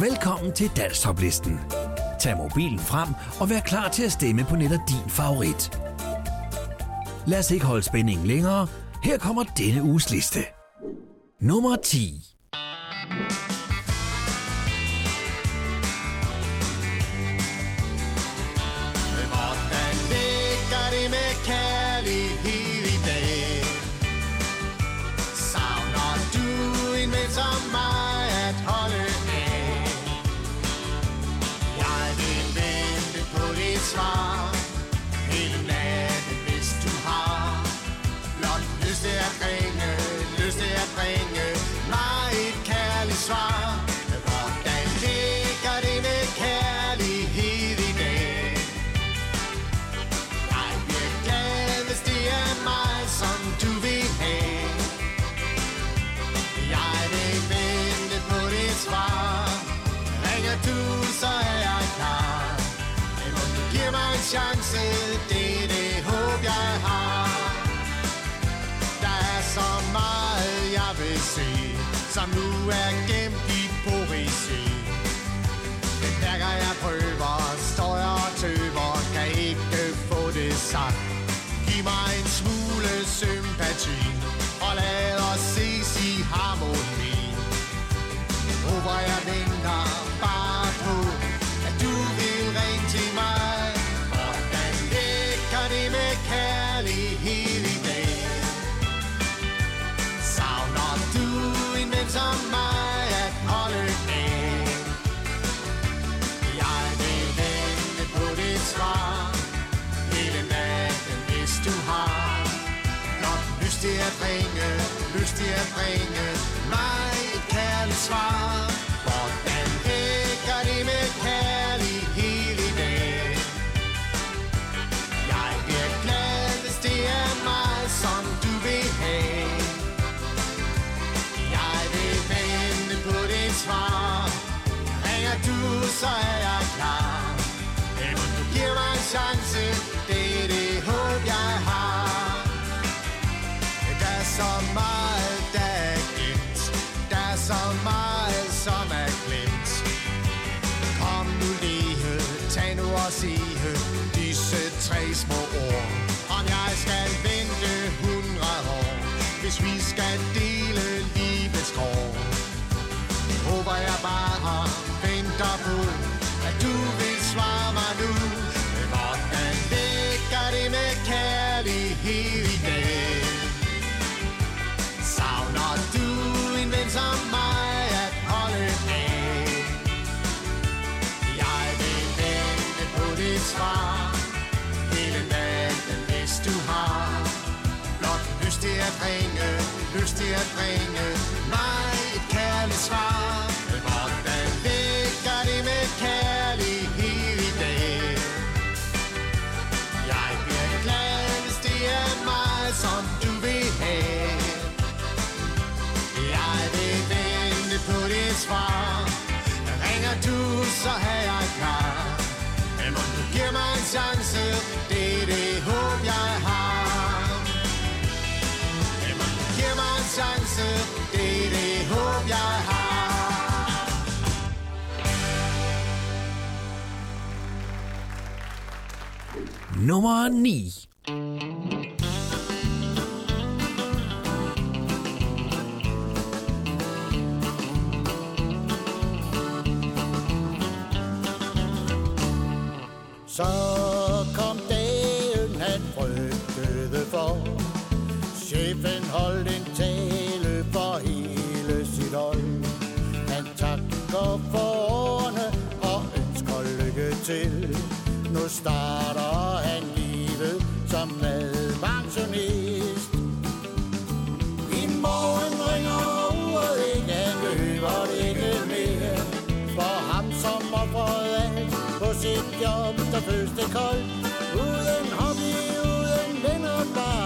Velkommen til Danstoplisten. Tag mobilen frem og vær klar til at stemme på netop din favorit. Lad os ikke holde spændingen længere. Her kommer denne uges liste. Nummer 10. sympati Og lad os ses i harmoni Oh, hvor jeg vinder kan til bringe Mig et kærligt svar. Hvordan ligger det med kærlighed i dag? Jeg bliver glad, hvis det er mig, som du vil have. Jeg vil vente på dit svar. Ringer du, så er jeg sige Disse tre små ord Om jeg skal vente hundrede år Hvis vi skal dele livets kår håber jeg bare venter på, at du vil svare mig nu. Men hvordan ligger det med kærlighed i dag? Savner du en ven som mig så er jeg klar. Men må du give mig en chance, det er det håb, jeg har. Men må du give mig en chance, det er det håb, jeg har. Nummer 9. starter han livet som madpensionist. I morgen ringer uret ikke, han behøver det ikke mere. For ham som offrede alt på sit job, der føles det koldt. Uden hobby, uden venner, bare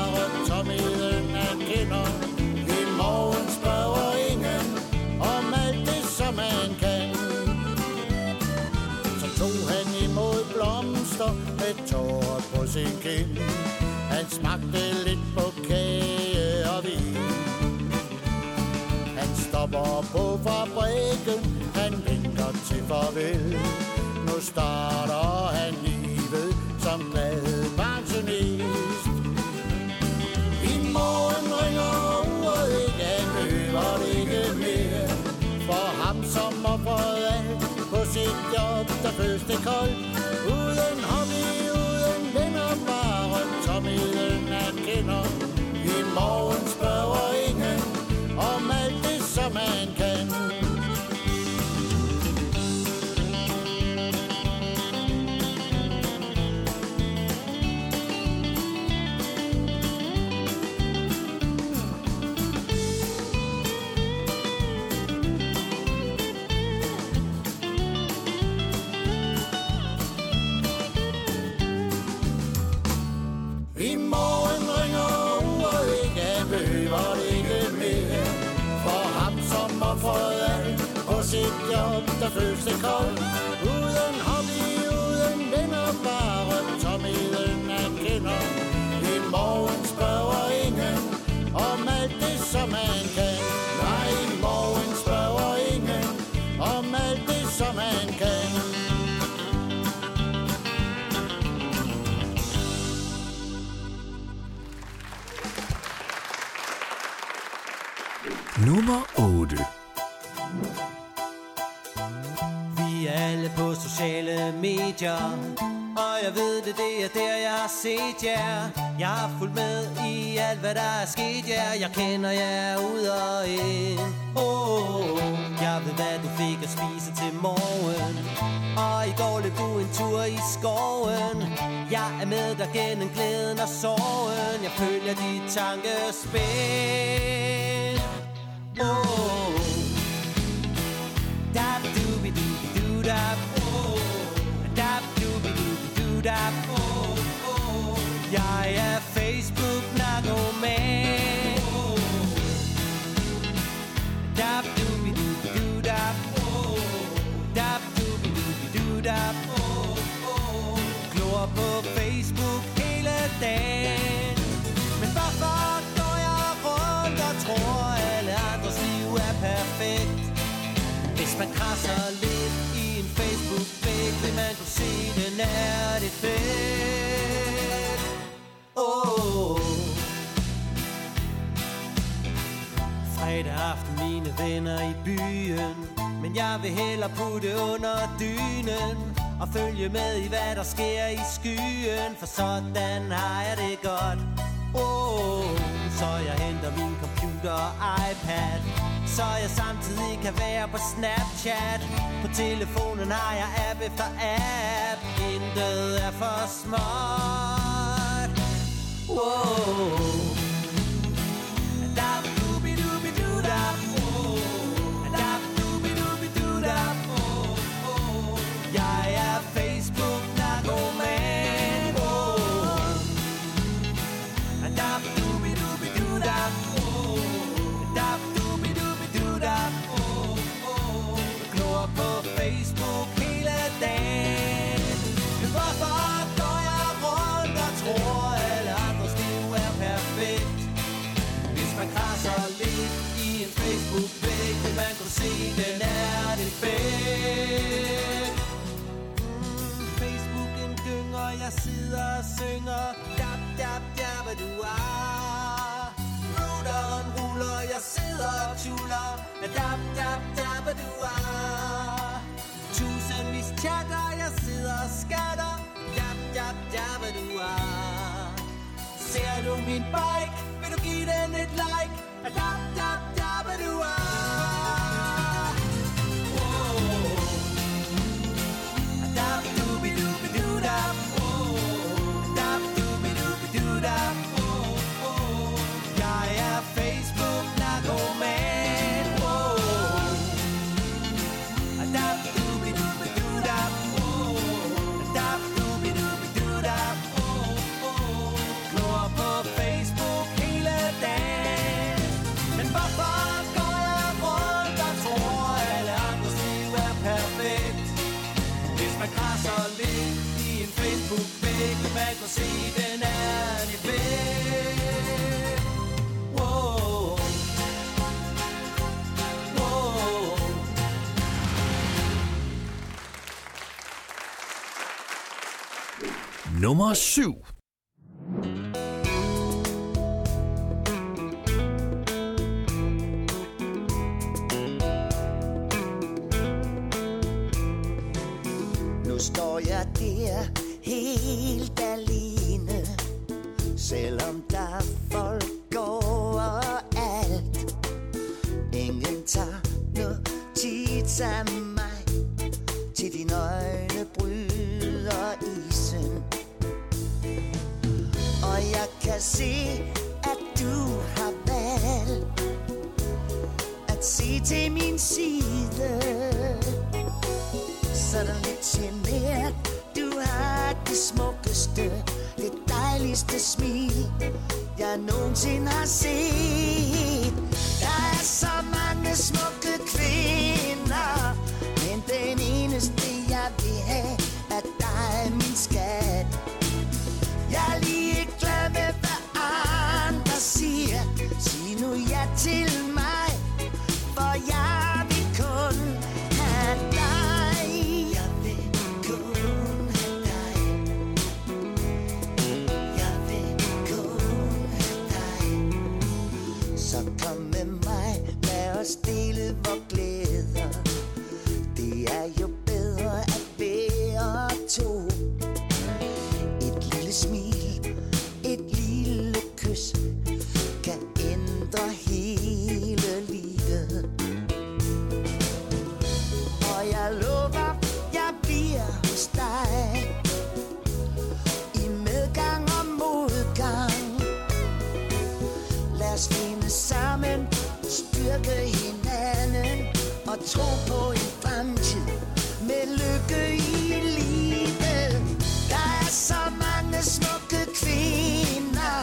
tårer på sin kind. Han smagte lidt på kage og vin. Han stopper på fabrikken, han vinker til farvel. Nu starter han livet som glad pensionist. I morgen ringer uret ikke, han behøver det ikke mere. For ham som offrede alt på sit job, der føles det koldt. Prøvet offrede alt på sit job, der føles det koldt. Medier Og jeg ved det, det er der jeg har set jer. Jeg har fulgt med i alt hvad der er sket jer. Jeg kender jer ud og ind. Oh, Jeg ved hvad du fik at spise til morgen. Og i går løb du en tur i skoven. Jeg er med dig gennem glæden og sorgen. Jeg følger dit tankespil. Oh. oh, oh. Da, du, du, du, da, du dooby doo oh oh Jeg er Facebook narkoman. Dab du bi du bi du dab Dab du bi du bi du dab Glor på Facebook hele dagen. Men hvorfor går jeg rundt og tror alle andres liv er perfekt. Hvis man krasser lidt vil man kunne se, den er det fedt. Oh. Fredag aften, mine venner i byen. Men jeg vil hellere putte under dynen og følge med i, hvad der sker i skyen. For sådan har jeg det godt. Oh, så jeg henter min computer og iPad så jeg samtidig kan være på Snapchat. På telefonen har jeg app efter app. Intet er for småt Wow. Synger. Dab, dab, dab, du er Ruderen ruller, jeg sidder og tuller. Dab, dab, dab, du er Tusindvis chatter, jeg sidder og skatter. Dab, dab, dab, du er Ser du min bike, vil du give den et like? Dab, dab, nummer 7. sådan lidt genert Du har det smukkeste, det dejligste smil Jeg nogensinde har set. Der er så mange smukke tro på en fremtid med lykke i livet. Der er så mange smukke kvinder.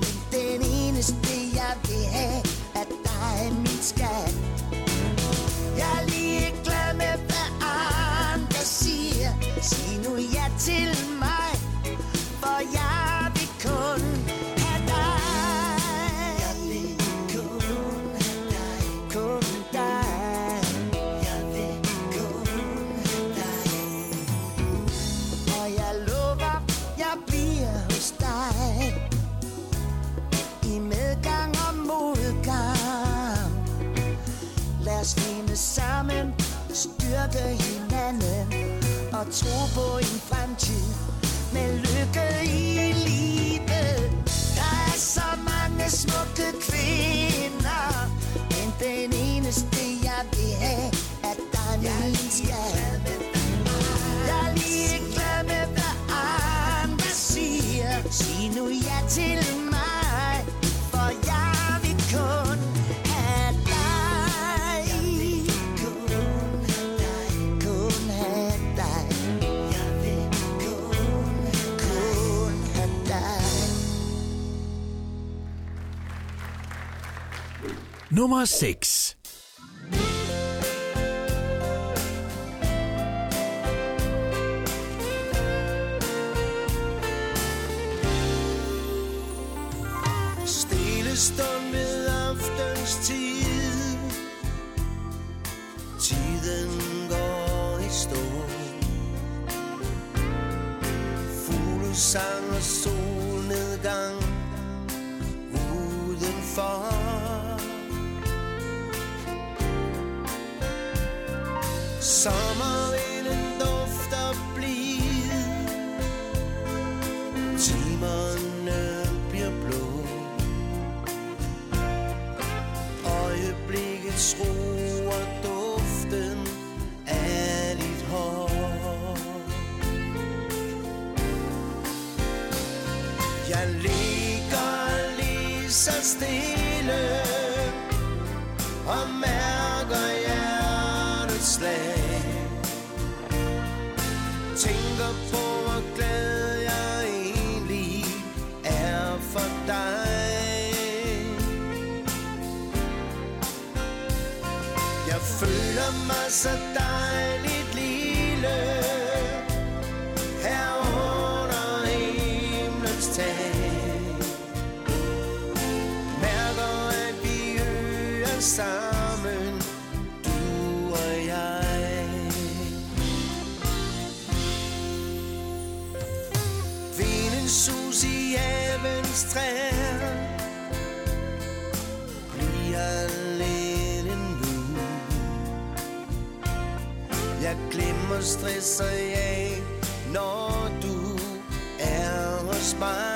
Men den eneste jeg vil have er dig, min skat. Jeg er lige glad med, hvad andre siger. Sig nu ja til mig. Styrke hinanden Og tro på en fremtid med lykke i livet. Der er så mange smukke kvinder Men den eneste jeg vil have er dig, min skat. Jeg er lige glad med, hvad andre siger. Sig nu ja til Nummer 6. Stille stund ved aftenstid Tiden går i stå. Fuglesang og sol. Sommervinden dufter blid. Timerne bliver blå. Øjeblikkets ro stresser jeg, når du er hos mig.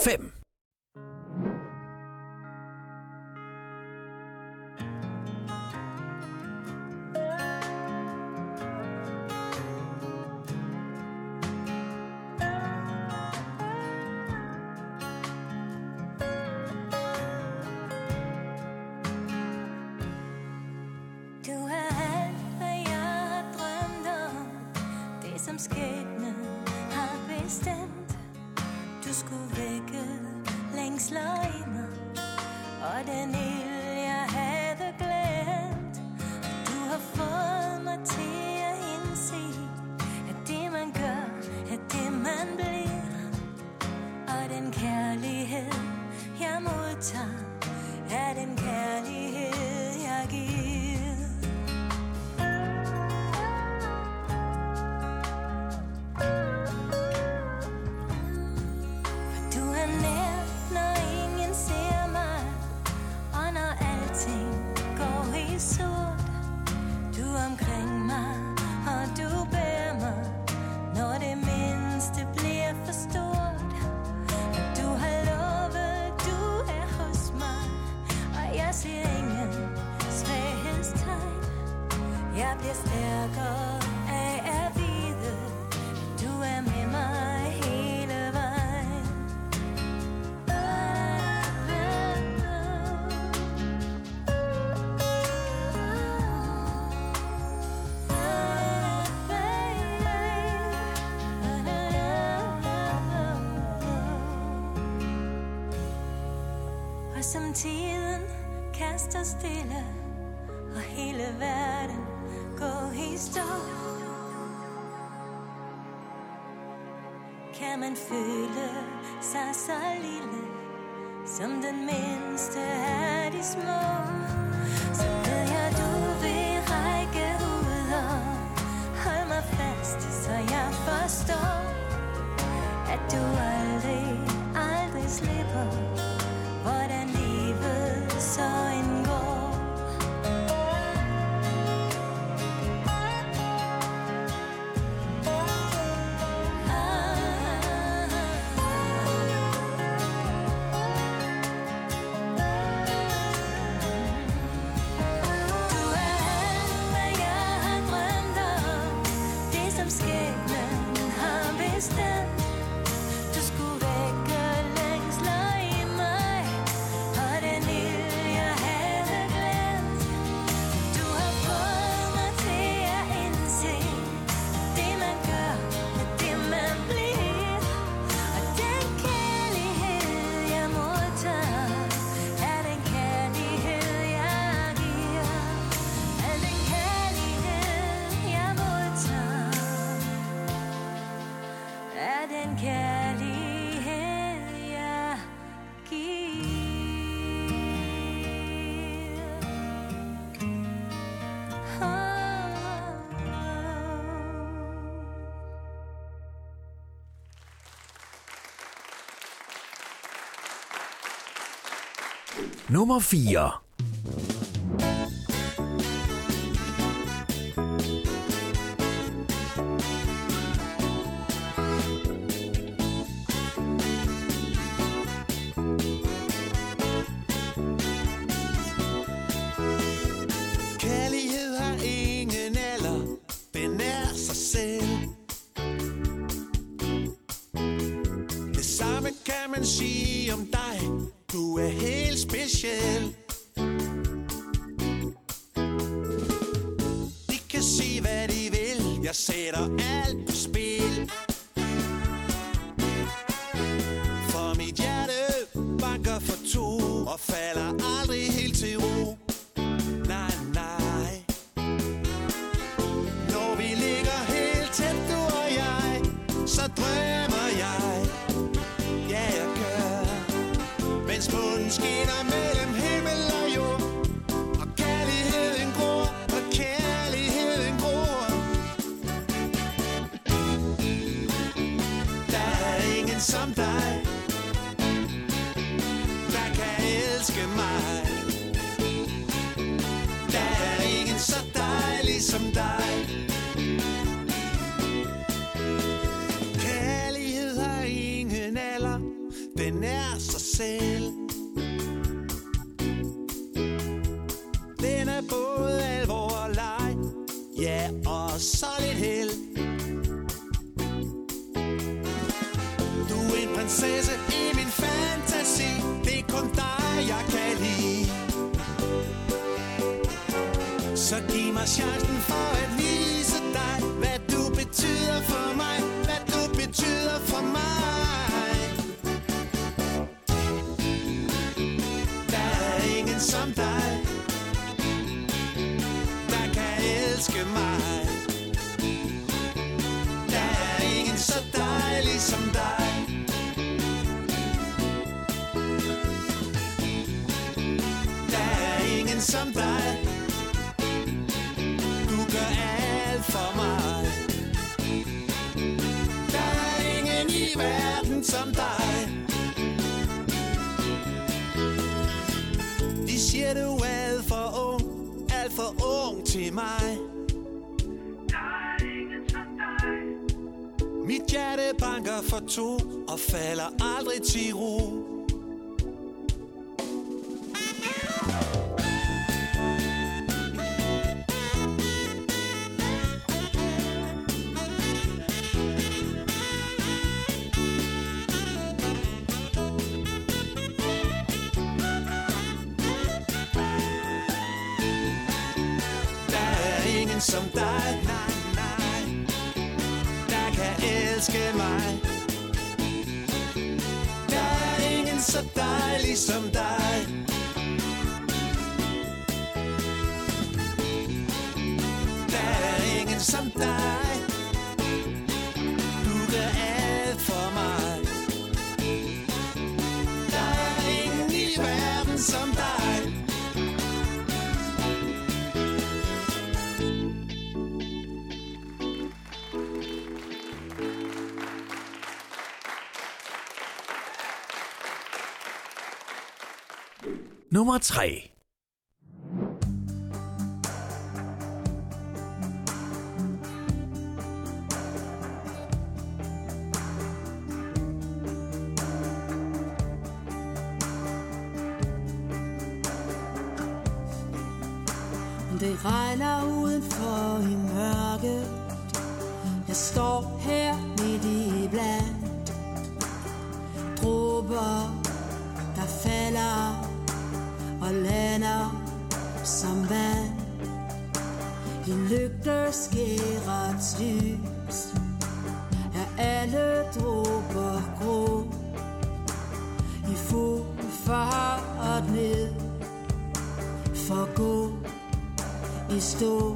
5. bliver stærkere af at vide, du er med mig hele vejen. Og som tiden kaster stille man føle sig så lille, som den mindste af de små. Nummer 4. fella. en som dig. Du gør alt for mig. Der er ingen i verden som dig. De siger du er alt for ung Alt for ung til mig. Mit hjerte banker for to og falder aldrig til ro. Nummer 3. det regner udenfor i mørket Jeg står her crystal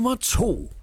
Nummer 2.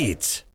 It's.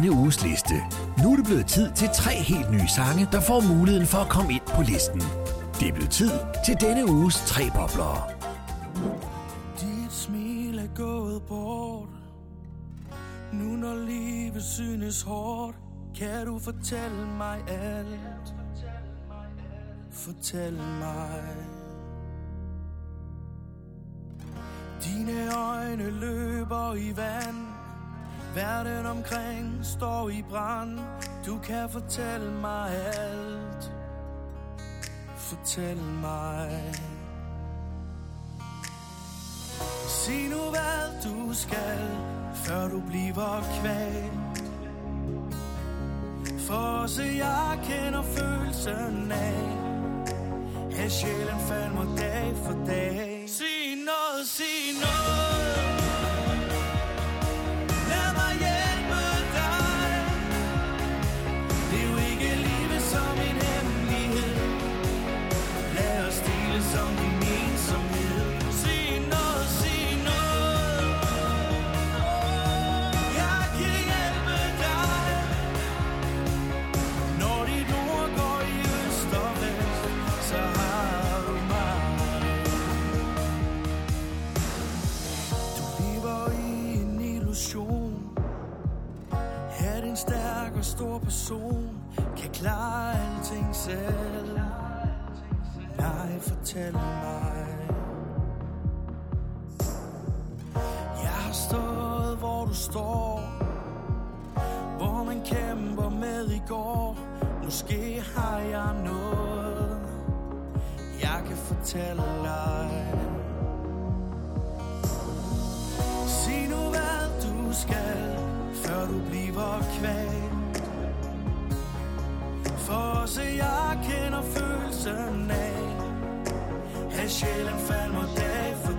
denne uges liste. Nu er det blevet tid til tre helt nye sange, der får muligheden for at komme ind på listen. Det er blevet tid til denne uges tre bobler. Dit smil er gået bort. Nu når livet synes hårdt, kan du fortælle mig alt. Fortæl mig. Dine øjne løber i vand Verden omkring står i brand. Du kan fortælle mig alt. Fortæl mig. Sig nu hvad du skal Før du bliver kvalt. For så jeg kender følelsen af At sjælen falder dag for dag. Sig noget, sig noget. person kan klare alting selv. Nej, fortæl mig. Jeg har stået, hvor du står Hvor man kæmper med i går. Måske har jeg noget Jeg kan fortælle dig. Sig nu hvad du skal Før du bliver kvalt for også jeg kender følelsen af At sjælen falder dag for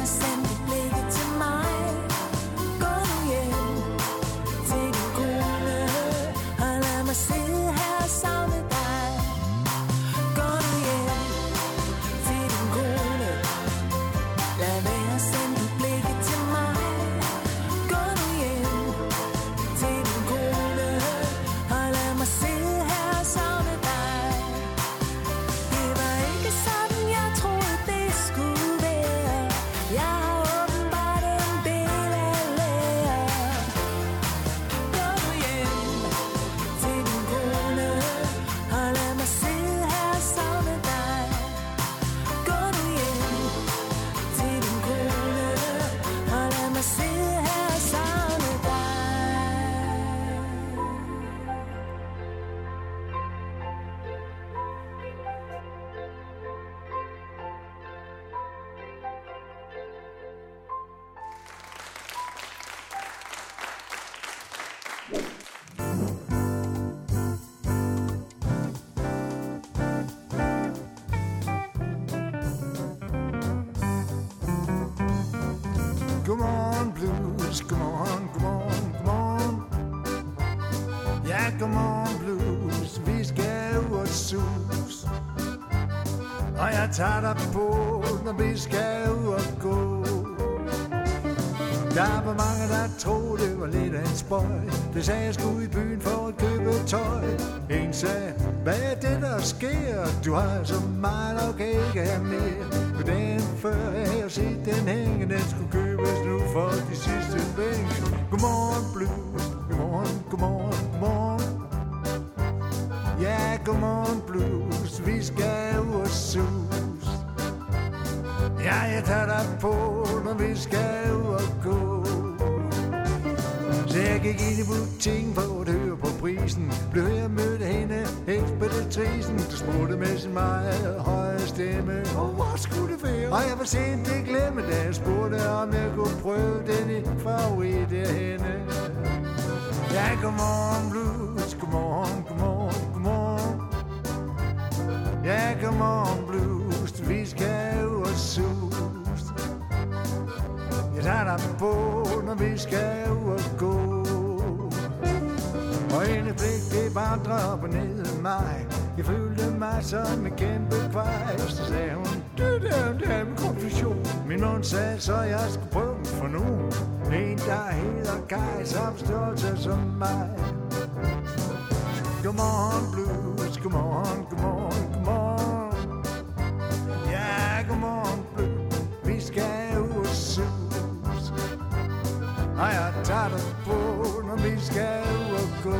Lad tager dig på, når vi skal ud og gå. Der var mange, der troede, det var lidt af en spøj. Det sagde, jeg skulle i byen for at købe tøj. En sagde, hvad er det, der sker? Du har så meget, nok ikke have mere. Men den før jeg havde set den hænge, den skulle købes nu for de sidste penge. Godmorgen, blues. Godmorgen, godmorgen, godmorgen. Ja, godmorgen, blues. Vi skal ud og suge. Ja, jeg tager dig på, når vi skal ud og gå. Så jeg gik ind i butikken for at høre på prisen. Blev jeg mødt hende, ekspeditrisen. Du spurgte med sin meget høje stemme. Og hvor skulle det være? Og jeg var sent det glemme, da jeg spurgte, om jeg kunne prøve den i favorit af hende. Ja, godmorgen blues, godmorgen, godmorgen, godmorgen. Ja, godmorgen blues, vi skal ud og sus. Jeg tager dig på, når vi skal ud og gå. Og en blik, det bare op ned af mig. Jeg følte mig som en kæmpe kvej. Så sagde hun, det der, det er min dame konfusion. Min mund sagde, så jeg skulle prøve den for nu En, der hedder Kaj, som størrelse som mig. Godmorgen blues, godmorgen, godmorgen. Skal og sus. Og jeg tager dig på, når vi skal ud og gå.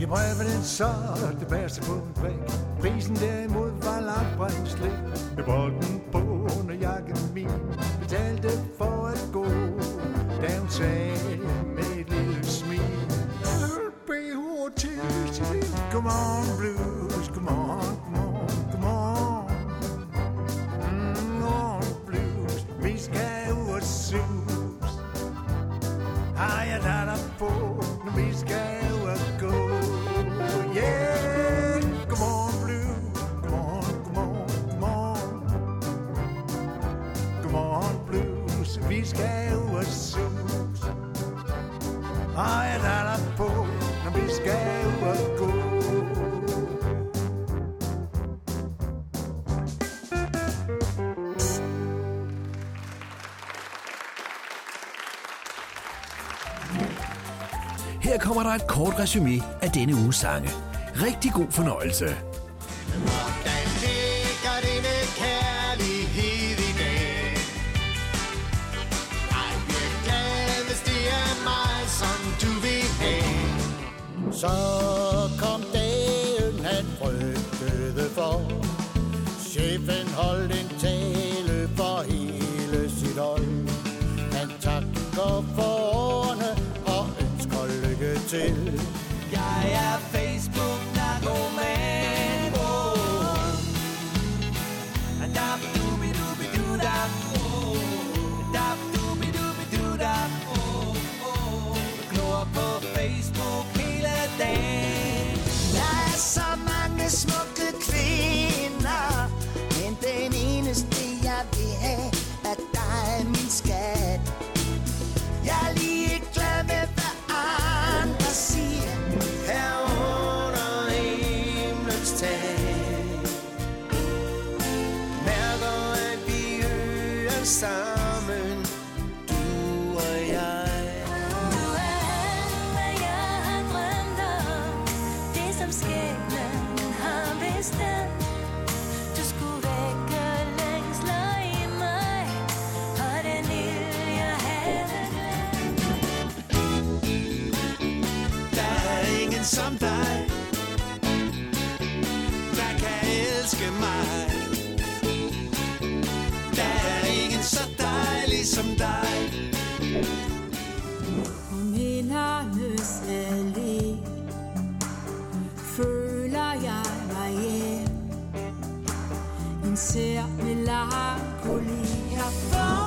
Jeg prøver den så, det værste på en prik. Prisen derimod not wisely. He bought der et kort resume af denne uges sange. Rigtig god fornøjelse. Hvordan ligger denne kærlighed i dag? Jeg bliver glad, hvis det er mig, som du vil have. Så kom dagen, han frygtede for. Chefen holdt en tale lykke En sær melankoli Jeg får